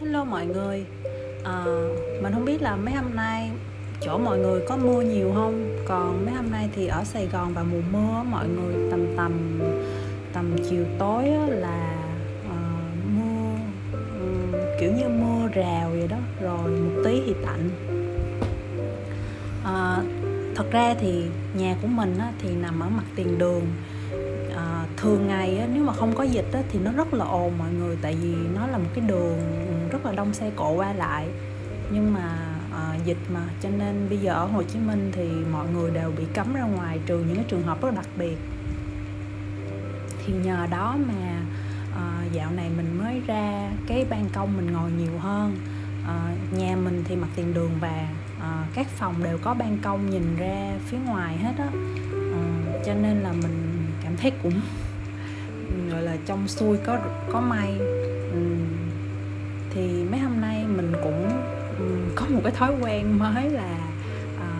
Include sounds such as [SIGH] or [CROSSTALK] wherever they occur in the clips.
Hello mọi người. À, Mình không biết là mấy hôm nay chỗ mọi người có mưa nhiều không? Còn mấy hôm nay thì ở Sài Gòn vào mùa mưa mọi người tầm tầm tầm chiều tối là uh, mưa um, kiểu như mưa rào vậy đó Rồi một tí thì tạnh. À, Thật ra thì nhà của mình á, thì nằm ở mặt tiền đường. Ờ, thường ngày á, nếu mà không có dịch á, thì nó rất là ồn mọi người tại vì nó là một cái đường rất là đông xe cộ qua lại. Nhưng mà à, dịch mà cho nên bây giờ ở Hồ Chí Minh thì mọi người đều bị cấm ra ngoài trừ những cái trường hợp rất đặc biệt. Thì nhờ đó mà à, dạo này mình mới ra cái ban công mình ngồi nhiều hơn. À, nhà mình thì mặt tiền đường và à, các phòng đều có ban công nhìn ra phía ngoài hết á. À, cho nên là mình cảm thấy cũng gọi là trong xuôi có có may. Ừ thì mấy hôm nay mình cũng có một cái thói quen mới là à,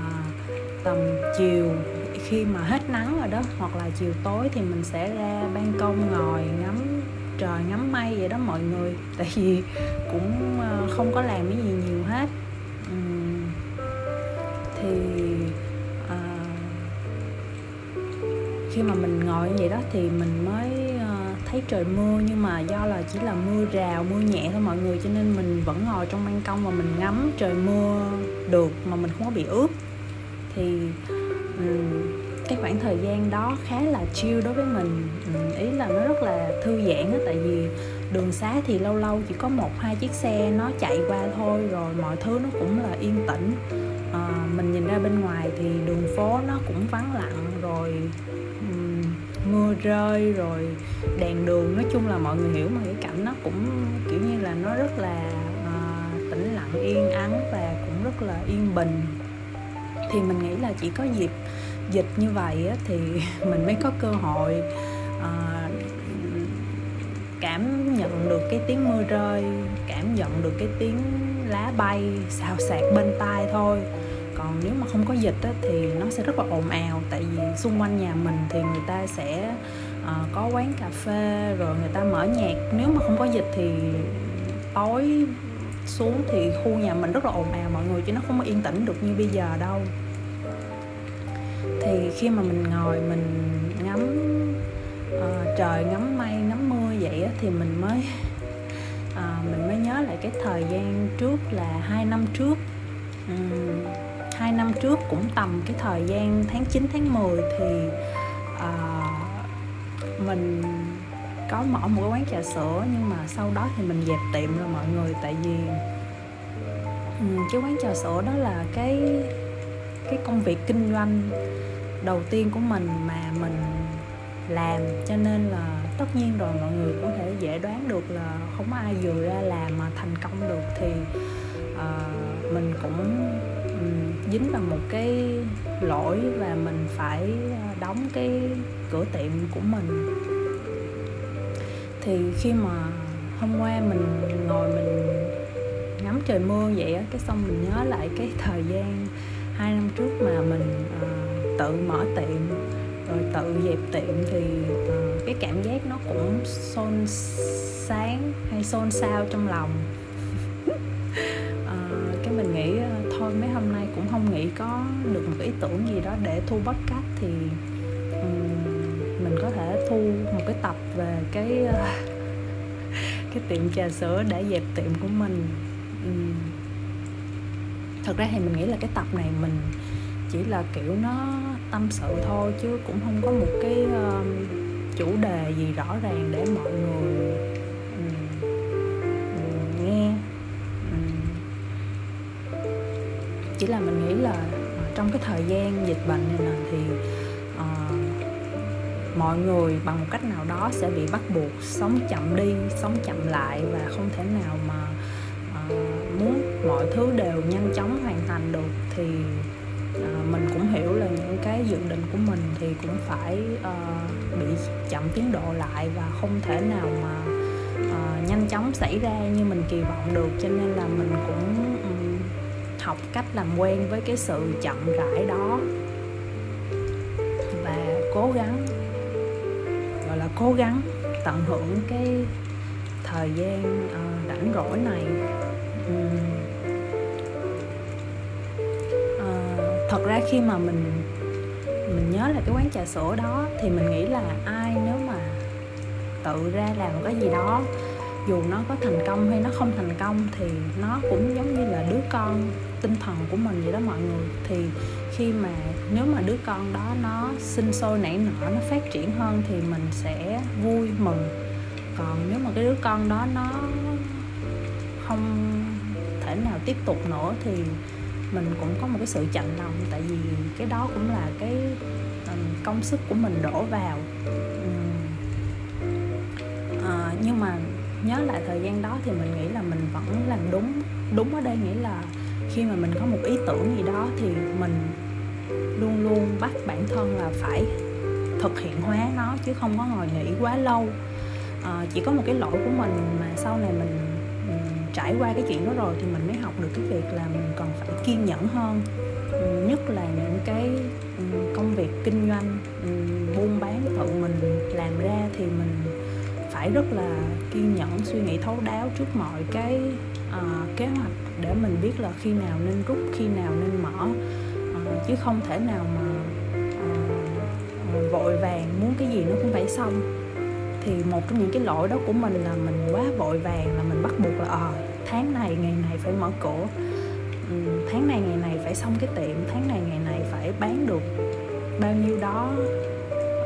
tầm chiều khi mà hết nắng rồi đó hoặc là chiều tối thì mình sẽ ra ban công ngồi ngắm trời ngắm mây vậy đó mọi người. [LAUGHS] Tại vì cũng ờ, không có làm cái gì nhiều hết. Thì à, khi mà mình ngồi như vậy đó thì mình mới thấy trời mưa nhưng mà do là chỉ là mưa rào mưa nhẹ thôi mọi người cho nên mình vẫn ngồi trong ban công và mình ngắm trời mưa được mà mình không có bị ướt. Thì cái khoảng thời gian đó khá là chill đối với mình. Ý là nó rất là thư giãn á tại vì đường xá thì lâu lâu chỉ có một hai chiếc xe nó chạy qua thôi rồi mọi thứ nó cũng là yên tĩnh. À, mình nhìn ra bên ngoài thì đường phố nó cũng vắng lặng rồi mưa rơi rồi đèn đường nói chung là mọi người hiểu mà cái cảnh nó cũng kiểu như là nó rất là uh, tĩnh lặng yên ắng và cũng rất là yên bình. Thì mình nghĩ là chỉ có dịp dịch như vậy á, thì [LAUGHS] mình mới có cơ hội uh, cảm nhận được cái tiếng mưa rơi cảm nhận được cái tiếng lá bay xào xạc bên tai thôi còn nếu mà không có dịch á, thì nó sẽ rất là ồn ào. Tại vì xung quanh nhà mình thì người ta sẽ uh, có quán cà phê rồi người ta mở nhạc. Nếu mà không có dịch thì tối xuống thì khu nhà mình rất là ồn ào mọi người chứ nó không có yên tĩnh được như bây giờ đâu. Thì khi mà mình ngồi mình ngắm uh, trời ngắm mây ngắm mưa vậy á, thì mình mới uh, mình mới nhớ lại cái thời gian trước là hai năm trước. Um, hai năm trước cũng tầm cái thời gian tháng 9 tháng 10 thì uh, mình có mở một cái quán trà sữa nhưng mà sau đó thì mình dẹp tiệm rồi mọi người tại vì um, cái quán trà sữa đó là cái cái công việc kinh doanh đầu tiên của mình mà mình làm. Cho nên là tất nhiên rồi mọi người cũng thể dễ đoán được là không ai vừa ra làm mà thành công được thì uh, mình cũng dính bằng một cái lỗi và mình phải ờ, đóng cái cửa tiệm của mình. Thì khi mà hôm qua mình ngồi mình ngắm trời mưa vậy á cái xong mình nhớ lại cái [LAUGHS] thời gian hai năm trước mà mình uh, tự mở tiệm rồi tự dẹp tiệm thì uh, cái cảm giác nó cũng xôn sáng hay xôn xao trong lòng. Mấy hôm nay cũng không nghĩ có được một ý tưởng gì đó để thu podcast thì um, mình có thể thu một cái tập về cái uh, [LAUGHS] cái tiệm trà sữa để dẹp tiệm của mình. Um, thật ra thì mình nghĩ là cái tập này mình chỉ là kiểu nó tâm sự thôi chứ cũng không có một cái uh, chủ đề gì rõ ràng để mọi người chỉ là mình nghĩ là trong cái thời gian dịch bệnh này nè thì uh, mọi người bằng một cách nào đó sẽ bị bắt buộc sống chậm đi sống chậm lại và không thể nào mà uh, muốn mọi thứ đều nhanh chóng hoàn thành được thì uh, mình cũng hiểu là những cái dự định của mình thì cũng phải uh, bị chậm tiến độ lại và không thể nào mà uh, nhanh chóng xảy ra như mình kỳ vọng được. Cho nên là mình cũng học cách làm quen với cái sự chậm rãi đó. Và cố gắng gọi là cố gắng tận hưởng cái thời gian uh, rảnh rỗi này. Um, uh, thật ra khi mà mình mình nhớ là cái quán trà sữa đó thì mình nghĩ là ai nếu mà tự ra làm cái gì đó dù nó có thành công hay nó không thành công thì nó cũng giống như là đứa con tinh thần của mình vậy đó mọi người. Thì khi mà nếu mà đứa con đó nó sinh sôi nảy nở nó phát triển hơn thì mình sẽ vui mừng. Còn nếu mà cái đứa con đó nó không thể nào tiếp tục nữa thì mình cũng có một cái sự chạnh lòng. Tại vì cái đó cũng là cái công sức của mình đổ vào. À, nhưng mà nhớ lại thời gian đó thì mình nghĩ là mình vẫn làm đúng đúng ở đây nghĩa là khi mà mình có một ý tưởng gì đó thì mình luôn luôn bắt bản thân là phải thực hiện hóa nó chứ không có ngồi nghĩ quá lâu. À, chỉ có một cái lỗi của mình mà sau này mình trải qua cái chuyện đó rồi thì mình mới học được cái việc là mình cần phải kiên nhẫn hơn. Nhất là những cái ừ, công việc kinh doanh ừ, buôn bán tự mình làm ra thì mình phải rất là kiên nhẫn suy nghĩ thấu đáo trước mọi cái uh, kế hoạch để mình biết là khi nào nên rút khi nào nên mở. Uh, chứ không thể nào mà uh, vội vàng muốn cái gì nó cũng phải xong. Thì một trong những cái lỗi đó của mình là mình quá vội vàng là mình bắt buộc là ờ à, tháng này ngày này phải mở cửa. Ừ, tháng này ngày này phải xong cái tiệm tháng này ngày này phải bán được bao nhiêu đó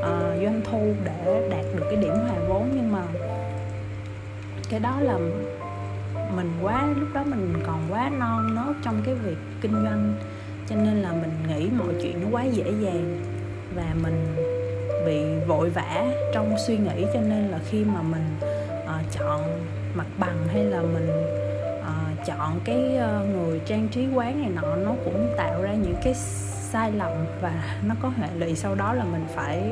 uh, doanh thu để đạt được cái điểm hòa vốn. Nhưng mà cái đó là mình quá lúc đó mình còn quá non nớt trong cái việc kinh doanh. Cho nên là mình nghĩ mọi chuyện nó quá dễ dàng và mình bị vội vã trong suy nghĩ. Cho nên là khi mà mình uh, chọn mặt bằng hay là mình uh, chọn cái uh, người trang trí quán này nọ nó cũng tạo ra những cái sai lầm và [LAUGHS] nó có hệ lụy. Sau đó là mình phải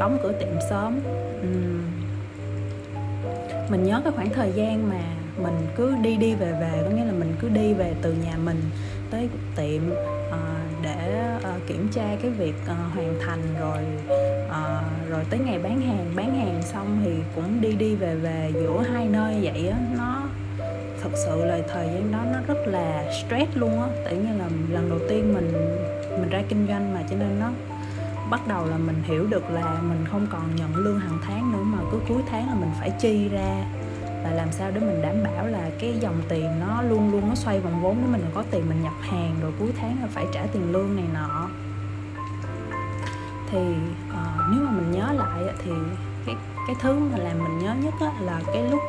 đóng cửa tiệm sớm. Uhm. mình nhớ cái khoảng thời gian mà mình cứ đi đi về về có nghĩa là mình cứ đi về từ nhà mình tới tiệm uh, để uh, kiểm tra cái việc uh, hoàn thành rồi uh, rồi tới ngày bán hàng. Bán hàng xong thì cũng đi đi về về giữa hai nơi vậy á. Nó thật sự là thời gian đó nó rất là stress luôn á. Tại như là lần đầu tiên mình mình ra kinh doanh mà cho nên nó bắt đầu là mình hiểu được là mình không còn nhận lương hàng tháng nữa mà cứ cuối tháng là mình phải chi ra. Và làm sao để mình đảm bảo là cái dòng tiền nó luôn luôn nó xoay vòng vốn để mình có tiền mình nhập hàng rồi cuối tháng là phải trả tiền lương này nọ. Thì uh, nếu mà mình nhớ lại thì cái cái thứ mà làm mình nhớ nhất á, là cái lúc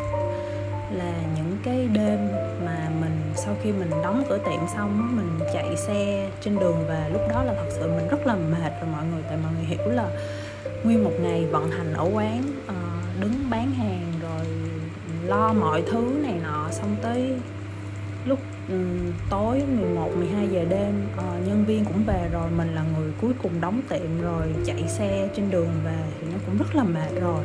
là những cái đêm mà mình sau khi mình đóng cửa tiệm xong mình chạy xe trên đường và lúc đó là thật sự mình rất là mệt rồi mọi người, tại mọi người hiểu là nguyên một ngày vận hành ở quán ờ, đứng bán hàng rồi lo mọi thứ này nọ, xong tới lúc ừ, tối 11 12 giờ đêm ờ, nhân viên cũng về rồi, mình là người cuối cùng đóng tiệm rồi chạy xe trên đường về thì nó cũng rất là mệt rồi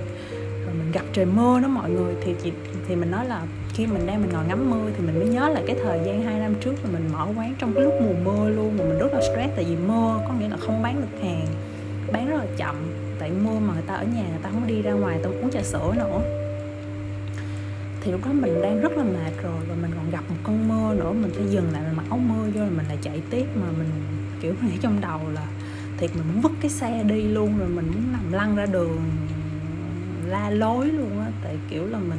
mình gặp trời mưa đó mọi người, thì chị, thì mình nói là khi mình đang mình ngồi ngắm mưa thì mình mới nhớ lại cái thời gian hai năm trước là mình mở quán trong cái lúc mùa mưa luôn, mà mình rất là stress tại vì mưa có nghĩa là không bán được hàng, bán rất là chậm. Tại mưa mà người ta ở nhà người ta không đi ra ngoài tao uống trà sữa nữa. Thì lúc đó mình đang rất là mệt rồi và mình còn gặp một cơn mưa nữa, mình phải dừng lại, mình mặc áo mưa vô rồi mình lại chạy tiếp mà mình, kiểu, [LAUGHS] nghĩ trong đầu là thiệt mình muốn vứt cái xe đi luôn rồi mình muốn nằm lăn ra đường la lối luôn á tại kiểu là mình,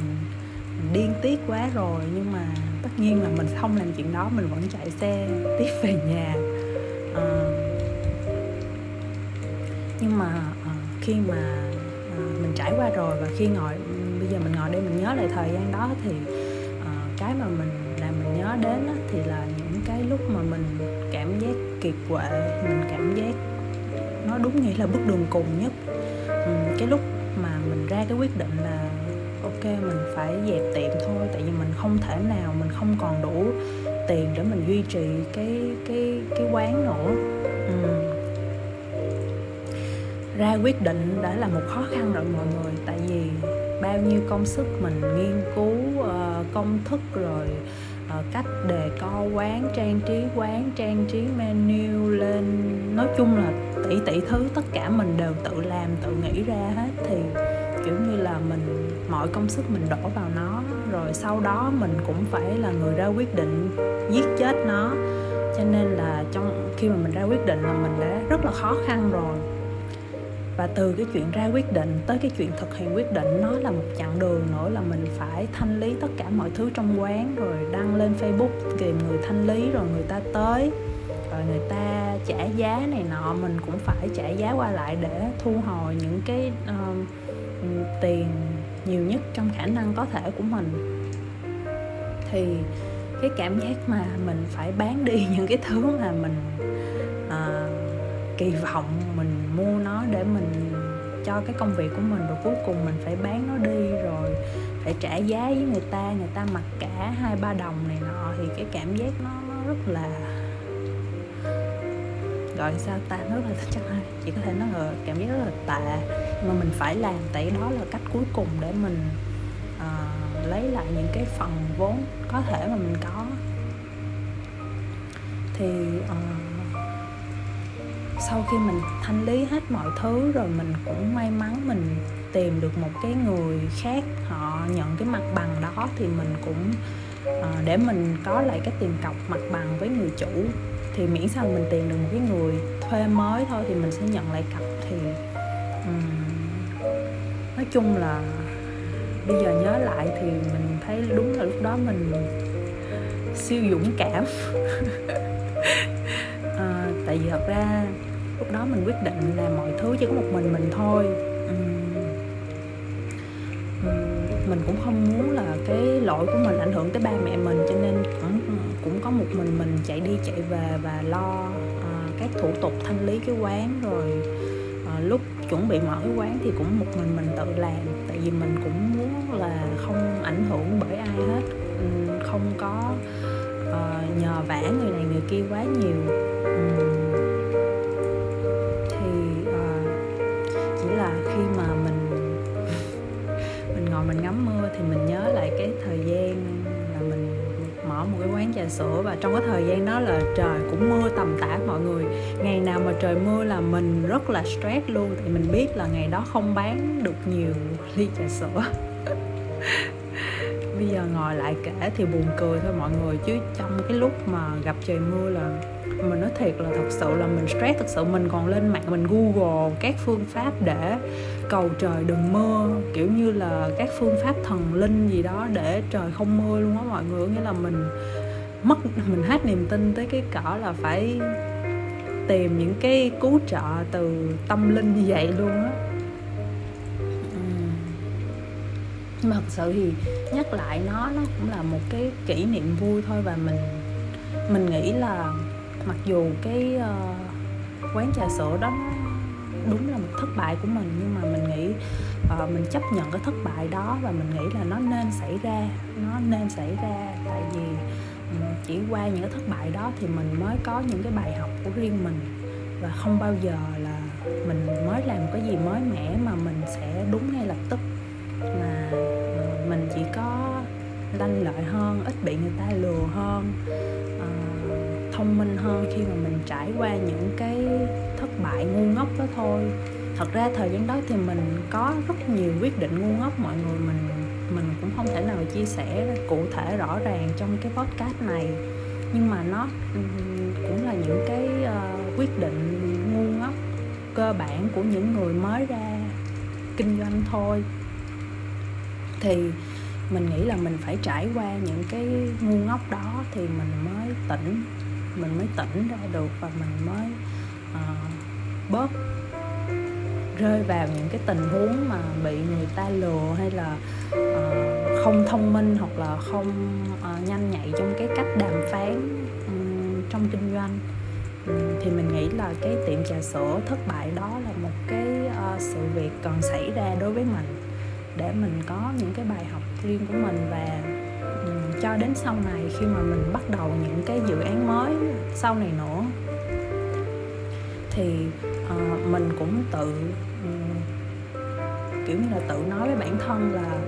điên tiết quá rồi nhưng mà tất nhiên là mình không làm chuyện đó mình vẫn chạy xe tiếp về nhà. À, nhưng mà à, khi mà à, mình trải qua rồi và khi ngồi bây giờ mình ngồi đây mình nhớ lại thời gian đó thì à, cái mà mình làm mình nhớ đến á, thì là những cái lúc mà mình cảm giác kiệt quệ mình cảm giác nó đúng nghĩa là bước đường cùng nhất. Ừ, cái lúc ra cái quyết định là ok mình phải dẹp tiệm thôi tại vì mình không thể nào mình không còn đủ tiền để mình duy trì cái cái cái quán nữa ừ. ra quyết định đã là một khó khăn rồi mọi người tại vì bao nhiêu công sức mình nghiên cứu uh, công thức rồi uh, cách đề co quán trang trí quán trang trí menu lên nói chung là tỷ tỷ thứ tất cả mình đều tự làm tự nghĩ ra hết thì kiểu như là mình mọi công sức mình đổ vào nó rồi sau đó mình cũng phải là người ra quyết định giết chết nó. Cho nên là trong khi mà mình ra quyết định là mình đã rất là khó khăn rồi. Và từ cái chuyện ra quyết định tới cái chuyện thực hiện quyết định nó là một chặng đường nữa là mình phải thanh lý tất cả mọi thứ trong quán rồi đăng lên facebook tìm người thanh lý rồi người ta tới rồi người ta trả giá này nọ. Mình cũng phải trả giá qua lại để thu hồi những cái uh, tiền nhiều nhất trong khả năng có thể của mình. Thì cái cảm giác mà mình phải bán đi [LAUGHS] những cái thứ mà mình à, kỳ vọng mình mua nó để mình cho cái công việc của mình rồi cuối cùng mình phải bán nó đi rồi phải trả giá với người ta người ta mặc cả hai ba đồng này nọ thì cái cảm giác nó, nó rất là gọi sao ta nó rất là chắc chỉ có thể nói là cảm giác rất là tệ. Mà mình phải làm tại đó là cách cuối cùng để mình uh, lấy lại những cái phần vốn có thể mà mình có. Thì uh, sau khi mình thanh lý hết mọi thứ rồi mình cũng may mắn mình tìm được một cái người khác họ nhận cái mặt bằng đó thì mình cũng uh, để mình có lại cái tiền cọc mặt bằng với người chủ thì miễn sao mình tìm được một cái người thuê mới thôi thì mình sẽ nhận lại cọc thì um, nói chung là bây giờ nhớ lại thì mình thấy đúng là lúc đó mình siêu dũng cảm. À, [LAUGHS] tại vì thật ra lúc đó mình quyết định là mọi thứ chỉ có một mình mình thôi mình cũng không muốn là cái lỗi của mình ảnh hưởng tới ba mẹ mình cho nên cũng cũng có một mình mình chạy đi chạy về và lo uh, các thủ tục thanh lý cái quán rồi uh, lúc chuẩn bị mở cái quán thì cũng một mình mình tự làm. Tại vì mình cũng muốn là không ảnh hưởng bởi ai hết. Không có uh, nhờ vả người này người kia quá nhiều. Thì cái thời gian là mình mở một cái quán trà sữa và trong cái thời gian đó là trời cũng mưa tầm tã mọi người. Ngày nào mà trời mưa là mình rất là stress luôn, tại mình biết là ngày đó không bán được nhiều ly trà sữa. [LAUGHS] Bây giờ ngồi lại kể thì buồn cười thôi mọi người, chứ trong cái lúc mà gặp trời mưa là mình nói thiệt là thật sự là mình stress thật sự mình còn lên mạng mình google các phương pháp để cầu trời đừng mưa kiểu như là các phương pháp thần linh gì đó để trời không mưa luôn á mọi người. Nghĩa là mình mất mình hết niềm tin tới cái cỡ là phải tìm những cái cứu trợ từ tâm linh như vậy luôn á. Nhưng mà thật sự thì nhắc lại nó nó cũng là một cái kỷ niệm vui thôi và mình mình nghĩ là mặc dù cái uh, quán trà sữa đó đúng là một thất bại của mình nhưng mà mình nghĩ uh, mình chấp nhận cái thất bại đó và mình nghĩ là nó nên xảy ra nó nên xảy ra. Tại vì um, chỉ qua những cái thất bại đó thì mình mới có những cái bài học của riêng mình. Và không bao giờ là mình mới làm cái gì mới mẻ mà mình sẽ đúng ngay lập tức. Mà uh, mình chỉ có lanh lợi hơn ít bị người ta lừa hơn. Uh, thông minh hơn khi mà mình trải qua những cái thất bại ngu ngốc đó thôi. Thật ra thời gian đó thì mình có rất nhiều quyết định ngu ngốc mọi người mình mình cũng không thể nào chia sẻ cụ thể rõ ràng trong cái podcast này. Nhưng mà nó cũng là những cái uh, quyết định ngu ngốc cơ bản của những người mới ra kinh doanh thôi. Thì mình nghĩ là mình phải trải qua những cái ngu ngốc đó thì mình mới tỉnh mình mới tỉnh ra được và mình mới uh, bớt rơi vào những cái tình huống mà bị người ta lừa hay là uh, không thông minh hoặc là không uh, nhanh nhạy trong cái cách đàm phán um, trong kinh doanh. Um, thì mình nghĩ là cái tiệm trà sữa thất bại đó là một cái uh, sự việc còn xảy ra đối với mình để mình có những cái bài học riêng của mình và cho đến sau này khi mà mình bắt đầu những cái dự án mới sau này nữa. Thì uh, mình cũng tự um, kiểu như là tự nói với bản thân là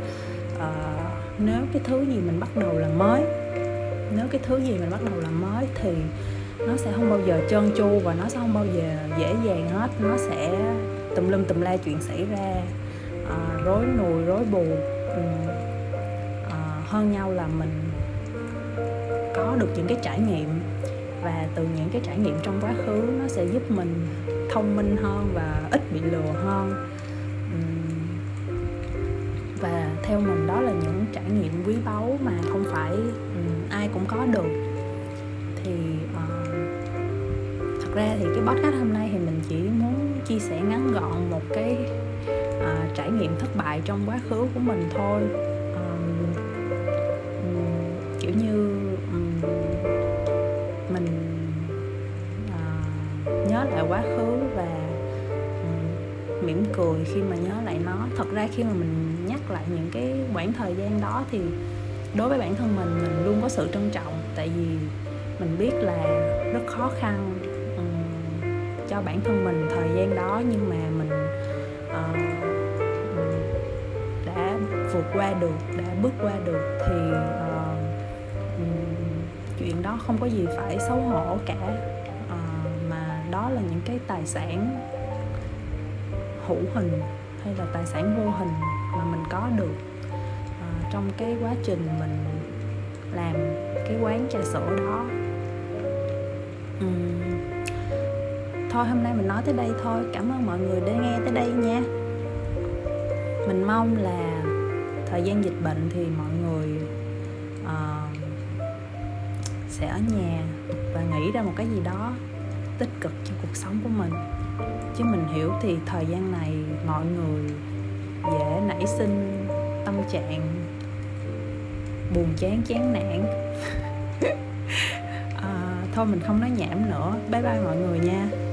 uh, nếu cái thứ gì mình bắt đầu là mới nếu cái thứ gì mình bắt đầu là mới thì nó sẽ không bao giờ trơn tru và nó sẽ không bao giờ dễ dàng hết. Nó sẽ tùm lum tùm la chuyện xảy ra à, rối nùi rối bù um, hơn nhau là mình có được những cái trải nghiệm. Và từ những cái trải nghiệm trong quá khứ nó sẽ giúp mình thông minh hơn và ít bị lừa hơn. Và theo mình đó là những trải nghiệm quý báu mà không phải ai cũng có được. Thì uh, thật ra thì cái podcast hôm nay thì mình chỉ muốn chia sẻ ngắn gọn một cái uh, trải nghiệm thất bại trong quá khứ của mình thôi. Quá khứ và mỉm cười khi mà nhớ lại nó. Thật ra khi mà mình nhắc lại những cái khoảng thời gian đó thì đối với bản thân mình mình luôn có sự trân trọng. Tại vì mình biết là rất khó khăn um, cho bản thân mình thời gian đó. Nhưng mà mình uh, đã vượt qua được đã bước qua được thì uh, um, chuyện đó không có gì phải xấu hổ cả đó là những cái tài sản hữu hình hay là tài sản vô hình mà mình có được. À, trong cái quá trình mình làm cái quán trà sữa đó. Uhm. thôi hôm nay mình nói tới đây thôi. Cảm ơn mọi người đã nghe tới đây nha. Mình mong là thời gian dịch bệnh thì mọi người uh, sẽ ở nhà và nghĩ ra một cái gì đó tích cực cuộc sống của mình. Chứ mình hiểu thì thời gian này mọi người dễ nảy sinh tâm trạng buồn chán chán nản. [LAUGHS] À, thôi mình không nói nhảm nữa. Bye bye mọi người nha.